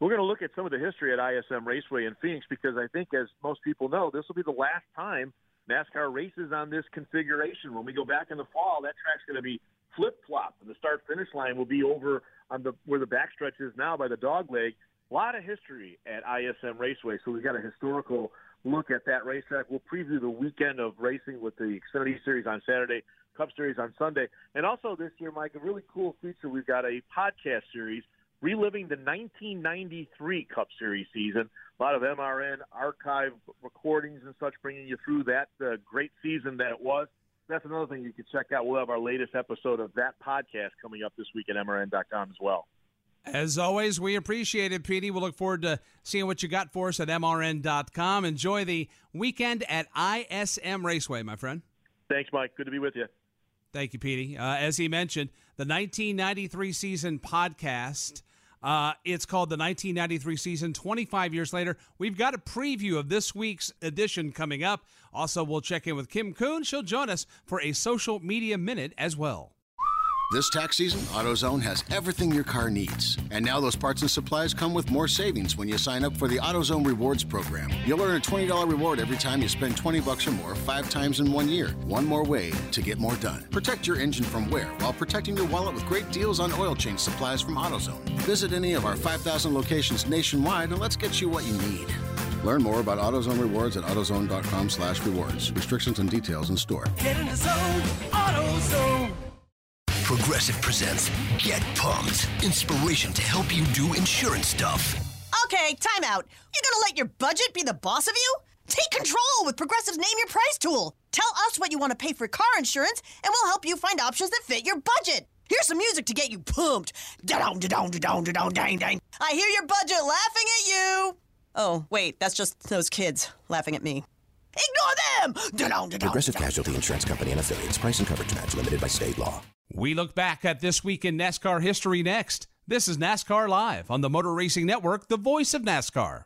We're going to look at some of the history at ISM Raceway in Phoenix because I think, as most people know, this will be the last time NASCAR races on this configuration. When we go back in the fall, that track's going to be flip flop, and the start finish line will be over on the where the backstretch is now by the dog leg. A lot of history at ISM Raceway, so we've got a historical look at that racetrack. We'll preview the weekend of racing with the Xfinity Series on Saturday, Cup Series on Sunday, and also this year, Mike, a really cool feature. We've got a podcast series reliving the 1993 Cup Series season. A lot of MRN archive recordings and such, bringing you through that uh, great season that it was. That's another thing you can check out. We'll have our latest episode of that podcast coming up this week at MRN.com as well. As always, we appreciate it, Petey. We'll look forward to seeing what you got for us at MRN.com. Enjoy the weekend at ISM Raceway, my friend. Thanks, Mike. Good to be with you. Thank you, Petey. Uh, as he mentioned, the 1993 season podcast. Uh, it's called the 1993 season. 25 years later, we've got a preview of this week's edition coming up. Also, we'll check in with Kim Coon. She'll join us for a social media minute as well. This tax season, AutoZone has everything your car needs. And now those parts and supplies come with more savings when you sign up for the AutoZone Rewards program. You'll earn a $20 reward every time you spend 20 bucks or more five times in one year. One more way to get more done. Protect your engine from wear while protecting your wallet with great deals on oil change supplies from AutoZone. Visit any of our 5,000 locations nationwide and let's get you what you need. Learn more about AutoZone Rewards at AutoZone.com slash rewards. Restrictions and details in store. Get in the zone, AutoZone. Progressive presents Get Pumped. Inspiration to help you do insurance stuff. Okay, time out. You're gonna let your budget be the boss of you? Take control with Progressive's Name Your Price tool. Tell us what you want to pay for car insurance, and we'll help you find options that fit your budget. Here's some music to get you pumped. Da-dong, da-dong, da-dong, da-dong, dang, dang. I hear your budget laughing at you. Oh, wait, that's just those kids laughing at me. Ignore them! Progressive. Casualty Insurance Company and affiliates. Price and coverage match limited by state law. We look back at this week in NASCAR history next. This is NASCAR Live on the Motor Racing Network, the voice of NASCAR.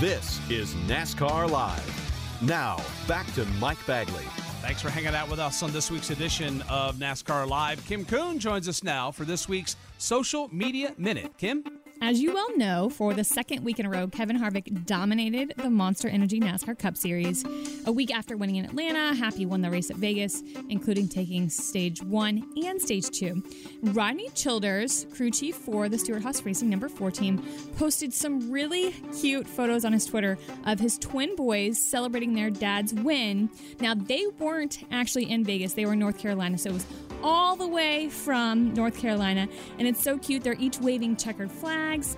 This is NASCAR Live. Now, back to Mike Bagley. Thanks for hanging out with us on this week's edition of NASCAR Live. Kim Coon joins us now for this week's Social Media Minute. Kim? As you well know, for the second week in a row, Kevin Harvick dominated the Monster Energy NASCAR Cup Series. A week after winning in Atlanta, Happy won the race at Vegas, including taking stage one and stage two. Rodney Childers, crew chief for the Stewart Haas Racing number four team, posted some really cute photos on his Twitter of his twin boys celebrating their dad's win. Now, they weren't actually in Vegas, they were in North Carolina, so it was all the way from North Carolina. And it's so cute. They're each waving checkered flags.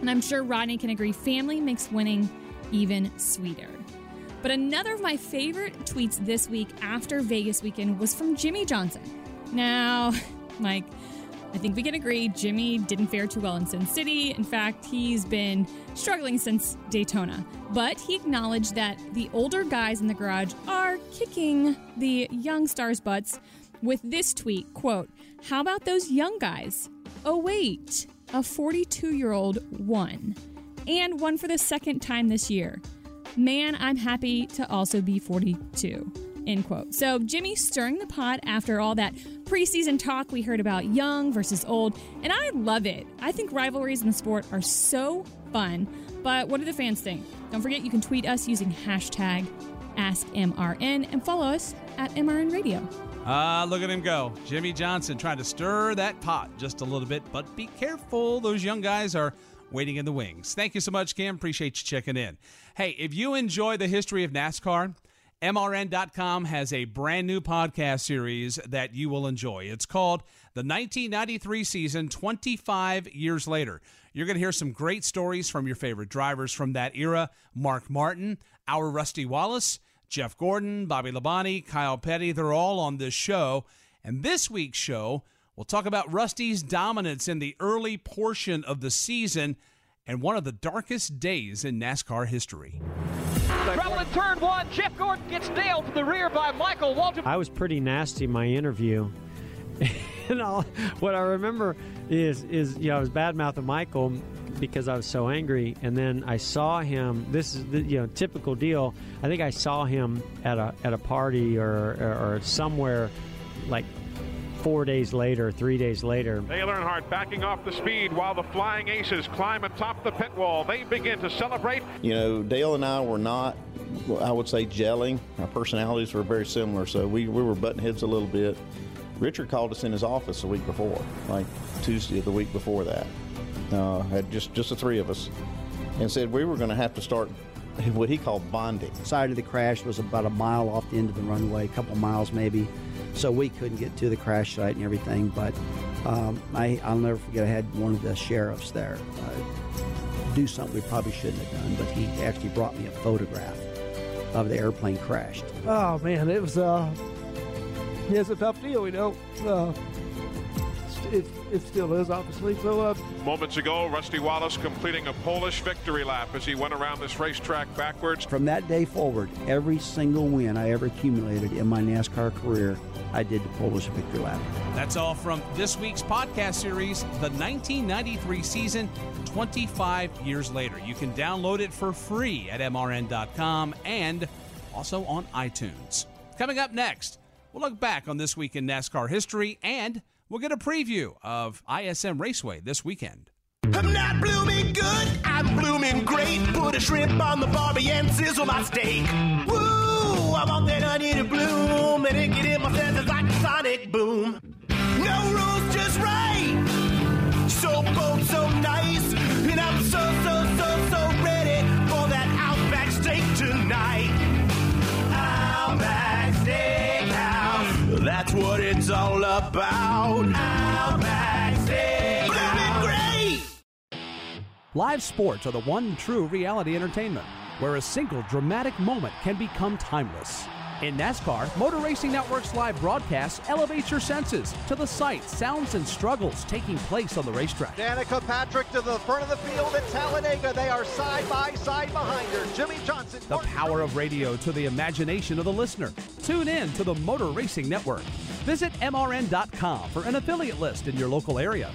And I'm sure Rodney can agree family makes winning even sweeter. But another of my favorite tweets this week after Vegas weekend was from Jimmie Johnson. Now, [laughs] Mike, I think we can agree Jimmie didn't fare too well in Sin City. In fact, he's been struggling since Daytona. But he acknowledged that the older guys in the garage are kicking the young stars' butts with this tweet quote how about those young guys oh wait a 42 year old won and won for the second time this year Man, I'm happy to also be 42. End quote. So Jimmie stirring the pot after all that preseason talk we heard about young versus old, and I love it. I think rivalries in the sport are so fun. But what do the fans think? Don't forget you can tweet us using hashtag AskMRN and follow us at MRN Radio. Ah, look at him go. Jimmie Johnson trying to stir that pot just a little bit, but be careful. Those young guys are waiting in the wings. Thank you so much, Kim. Appreciate you checking in. Hey, if you enjoy the history of NASCAR, MRN.com has a brand new podcast series that you will enjoy. It's called The 1993 Season 25 Years Later. You're going to hear some great stories from your favorite drivers from that era Mark Martin, our Rusty Wallace, Jeff Gordon, Bobby Labonte, Kyle Petty. They're all on this show. And this week's show, we'll talk about Rusty's dominance in the early portion of the season and one of the darkest days in NASCAR history. Trouble in turn one. Jeff Gordon gets nailed from the rear by Michael Waltrip. I was pretty nasty in my interview. [laughs] and all, what I remember is, is you know, I was bad mouthing Michael because I was so angry. And then I saw him. This is the you know typical deal. I think I saw him at a at a party or or, or somewhere like four days later, three days later. Dale Earnhardt backing off the speed while the Flying Aces climb atop the pit wall. They begin to celebrate. You know, Dale and I were not, I would say, gelling. Our personalities were very similar, so we, we were butting heads a little bit. Richard called us in his office a week before, like Tuesday of the week before that. Uh, had just just the three of us, and said we were going to have to start [laughs] what he called bonding. The side of the crash was about a mile off the end of the runway, a couple miles maybe so we couldn't get to the crash site and everything. But um, I, I'll never forget, I had one of the sheriffs there uh, do something we probably shouldn't have done, but he actually brought me a photograph of the airplane crashed. Oh man, it was uh, yeah, it's a tough deal, you know. Uh, it, it still is, obviously. So, uh, moments ago, Rusty Wallace completing a Polish victory lap as he went around this racetrack backwards. From that day forward, every single win I ever accumulated in my NASCAR career, I did the Polish victory lap. That's all from this week's podcast series, the 1993 season, 25 years later. You can download it for free at MRN.com and also on iTunes. Coming up next, we'll look back on this week in NASCAR history and we'll get a preview of ISM Raceway this weekend. I'm not blooming good, I'm blooming great. Put a shrimp on the barbie and sizzle my steak. Woo! I want that onion to bloom and it get in my senses like a sonic boom. No rules, just right. So so nice, and I'm so so so so all about. Outback Steakhouse, great. Live sports are the one true reality entertainment where a single dramatic moment can become timeless. In NASCAR, Motor Racing Network's live broadcast elevates your senses to the sights, sounds, and struggles taking place on the racetrack. Danica Patrick to the front of the field at Talladega. They are side by side behind her. Jimmie Johnson. The power of radio to the imagination of the listener. Tune in to the Motor Racing Network. Visit MRN.com for an affiliate list in your local area.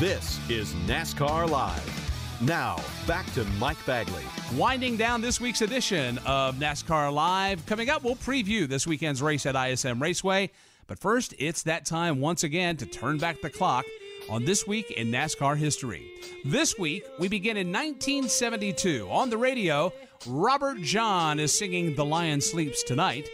This is NASCAR Live. Now, back to Mike Bagley. Winding down this week's edition of NASCAR Live. Coming up, we'll preview this weekend's race at ISM Raceway. But first, it's that time once again to turn back the clock on this week in NASCAR history. This week, we begin in 1972. On the radio, Robert John is singing The Lion Sleeps Tonight.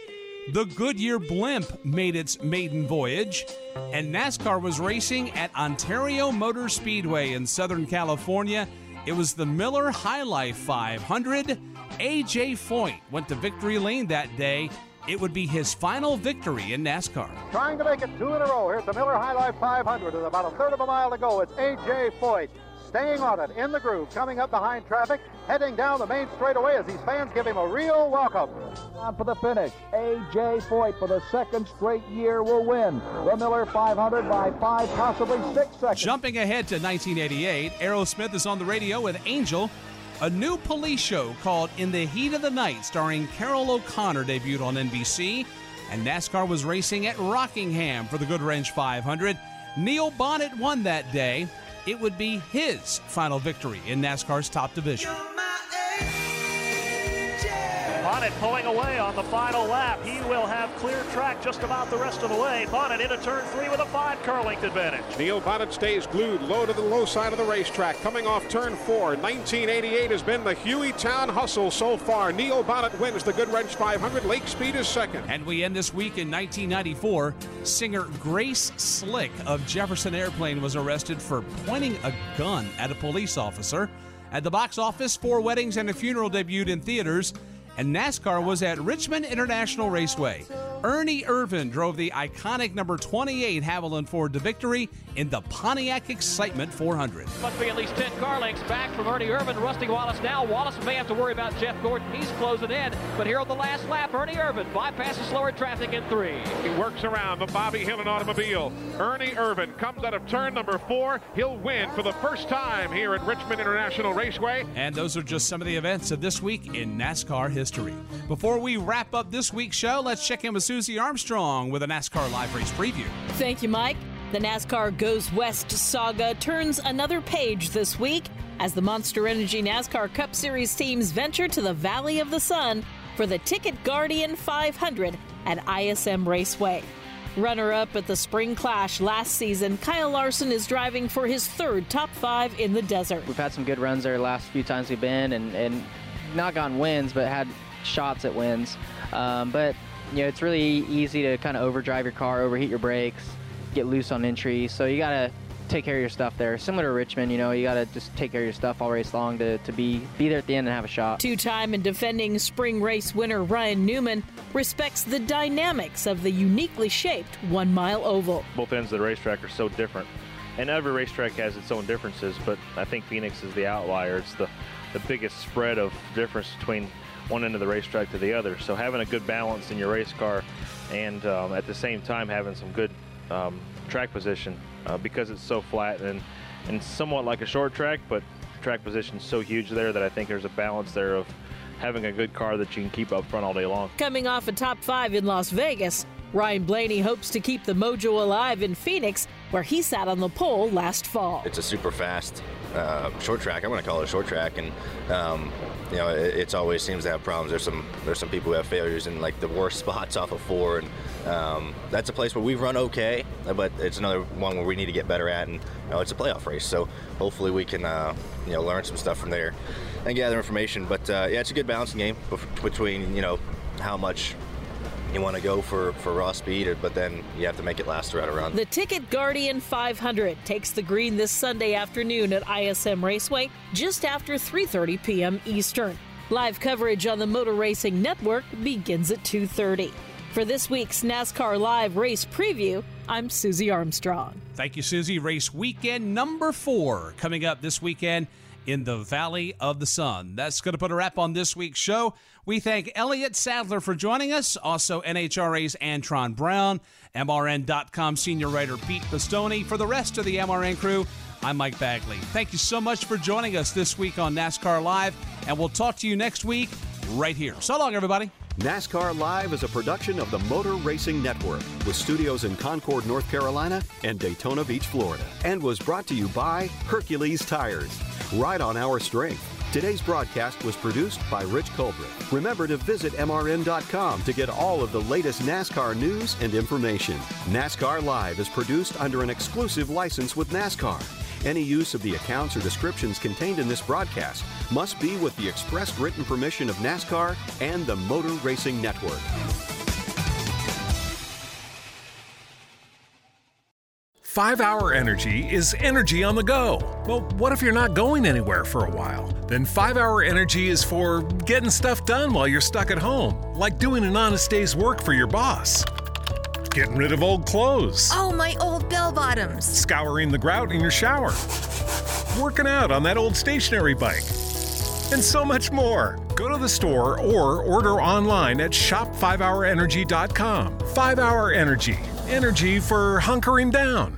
The Goodyear Blimp made its maiden voyage, and NASCAR was racing at Ontario Motor Speedway in Southern California. It was the Miller High Life 500. AJ Foyt went to victory lane that day. It would be his final victory in NASCAR. Trying to make it two in a row. Here's the Miller High Life 500 with about a third of a mile to go. It's A.J. Foyt staying on it in the groove, coming up behind traffic, heading down the main straightaway as these fans give him a real welcome. on for the finish. A.J. Foyt for the second straight year will win the Miller 500 by five, possibly six seconds. Jumping ahead to 1988, Aerosmith is on the radio with Angel. A new police show called In the Heat of the Night, starring Carroll O'Connor, debuted on NBC. And NASCAR was racing at Rockingham for the Goodwrench 500. Neil Bonnett won that day. It would be his final victory in NASCAR's top division. Bonnett pulling away on the final lap. He will have clear track just about the rest of the way. Bonnett into turn three with a five car length advantage. Neil Bonnett stays glued low to the low side of the racetrack. Coming off turn four, 1988 has been the Hueytown hustle so far. Neil Bonnett wins the Goodwrench 500. Lake Speed is second. And we end this week in 1994. Singer Grace Slick of Jefferson Airplane was arrested for pointing a gun at a police officer. At the box office, Four Weddings and a Funeral debuted in theaters and NASCAR was at Richmond International Raceway. Ernie Irvan drove the iconic number 28 Havoline Ford to victory in the Pontiac Excitement 400. Must be at least 10 car lengths back from Ernie Irvan. Rusty Wallace now. Wallace may have to worry about Jeff Gordon. He's closing in. But here on the last lap, Ernie Irvan bypasses slower traffic in three. He works around the Bobby Hillin automobile. Ernie Irvan comes out of turn number four. He'll win for the first time here at Richmond International Raceway. And those are just some of the events of this week in NASCAR history. Before we wrap up this week's show, let's check in with Susie Armstrong with a NASCAR live race preview. Thank you, Mike. The NASCAR Goes West saga turns another page this week as the Monster Energy NASCAR Cup Series teams venture to the Valley of the Sun for the Ticket Guardian 500 at ISM Raceway. Runner up at the Spring Clash last season, Kyle Larson is driving for his third top five in the desert. We've had some good runs there last few times we've been and, and not gotten wins, but had shots at wins. Um, but you know, it's really easy to kind of overdrive your car, overheat your brakes, get loose on entry. So you got to take care of your stuff there. Similar to Richmond, you know, you got to just take care of your stuff all race long to, to be, be there at the end and have a shot. Two time and defending spring race winner Ryan Newman respects the dynamics of the uniquely shaped one mile oval. Both ends of the racetrack are so different. And every racetrack has its own differences, but I think Phoenix is the outlier. It's the, the biggest spread of difference between one end of the racetrack to the other. So having a good balance in your race car and um, at the same time having some good um, track position uh, because it's so flat and, and somewhat like a short track, but track position is so huge there that I think there's a balance there of having a good car that you can keep up front all day long. Coming off a top five in Las Vegas, Ryan Blaney hopes to keep the mojo alive in Phoenix, where he sat on the pole last fall. It's a super fast uh, short track. I'm going to call it a short track, and um, you know, it, it's always seems to have problems. There's some there's some people who have failures in like the worst [laughs] spots off of four, and um, that's a place where we've run okay, but it's another one where we need to get better at, and you know, it's a playoff race. So hopefully we can uh, you know learn some stuff from there and gather information. But uh, yeah, it's a good balancing game between you know how much you want to go for, for raw speed, but then you have to make it last throughout a run. The Ticket Guardian 500 takes the green this Sunday afternoon at ISM Raceway just after 3.30 p.m. Eastern. Live coverage on the Motor Racing Network begins at 2.30. For this week's NASCAR Live Race Preview, I'm Susie Armstrong. Thank you, Susie. Race weekend number four coming up this weekend in the Valley of the Sun. That's going to put a wrap on this week's show. We thank Elliott Sadler for joining us, also NHRA's Antron Brown, MRN.com senior writer Pete Pistone. For the rest of the MRN crew, I'm Mike Bagley. Thank you so much for joining us this week on NASCAR Live, and we'll talk to you next week right here. So long, everybody. NASCAR Live is a production of the Motor Racing Network with studios in Concord, North Carolina and Daytona Beach, Florida, and was brought to you by Hercules Tires. Ride on our strength. Today's broadcast was produced by Rich Colbert. Remember to visit MRN.com to get all of the latest NASCAR news and information. NASCAR Live is produced under an exclusive license with NASCAR. Any use of the accounts or descriptions contained in this broadcast must be with the express written permission of NASCAR and the Motor Racing Network. Five Hour Energy is energy on the go. Well, what if you're not going anywhere for a while? Then Five Hour Energy is for getting stuff done while you're stuck at home, like doing an honest day's work for your boss, getting rid of old clothes, Oh, my old bell bottoms. scouring the grout in your shower, working out on that old stationary bike, and so much more. Go to the store or order online at shop5hourenergy.com. 5 Hour Energy. Energy for hunkering down.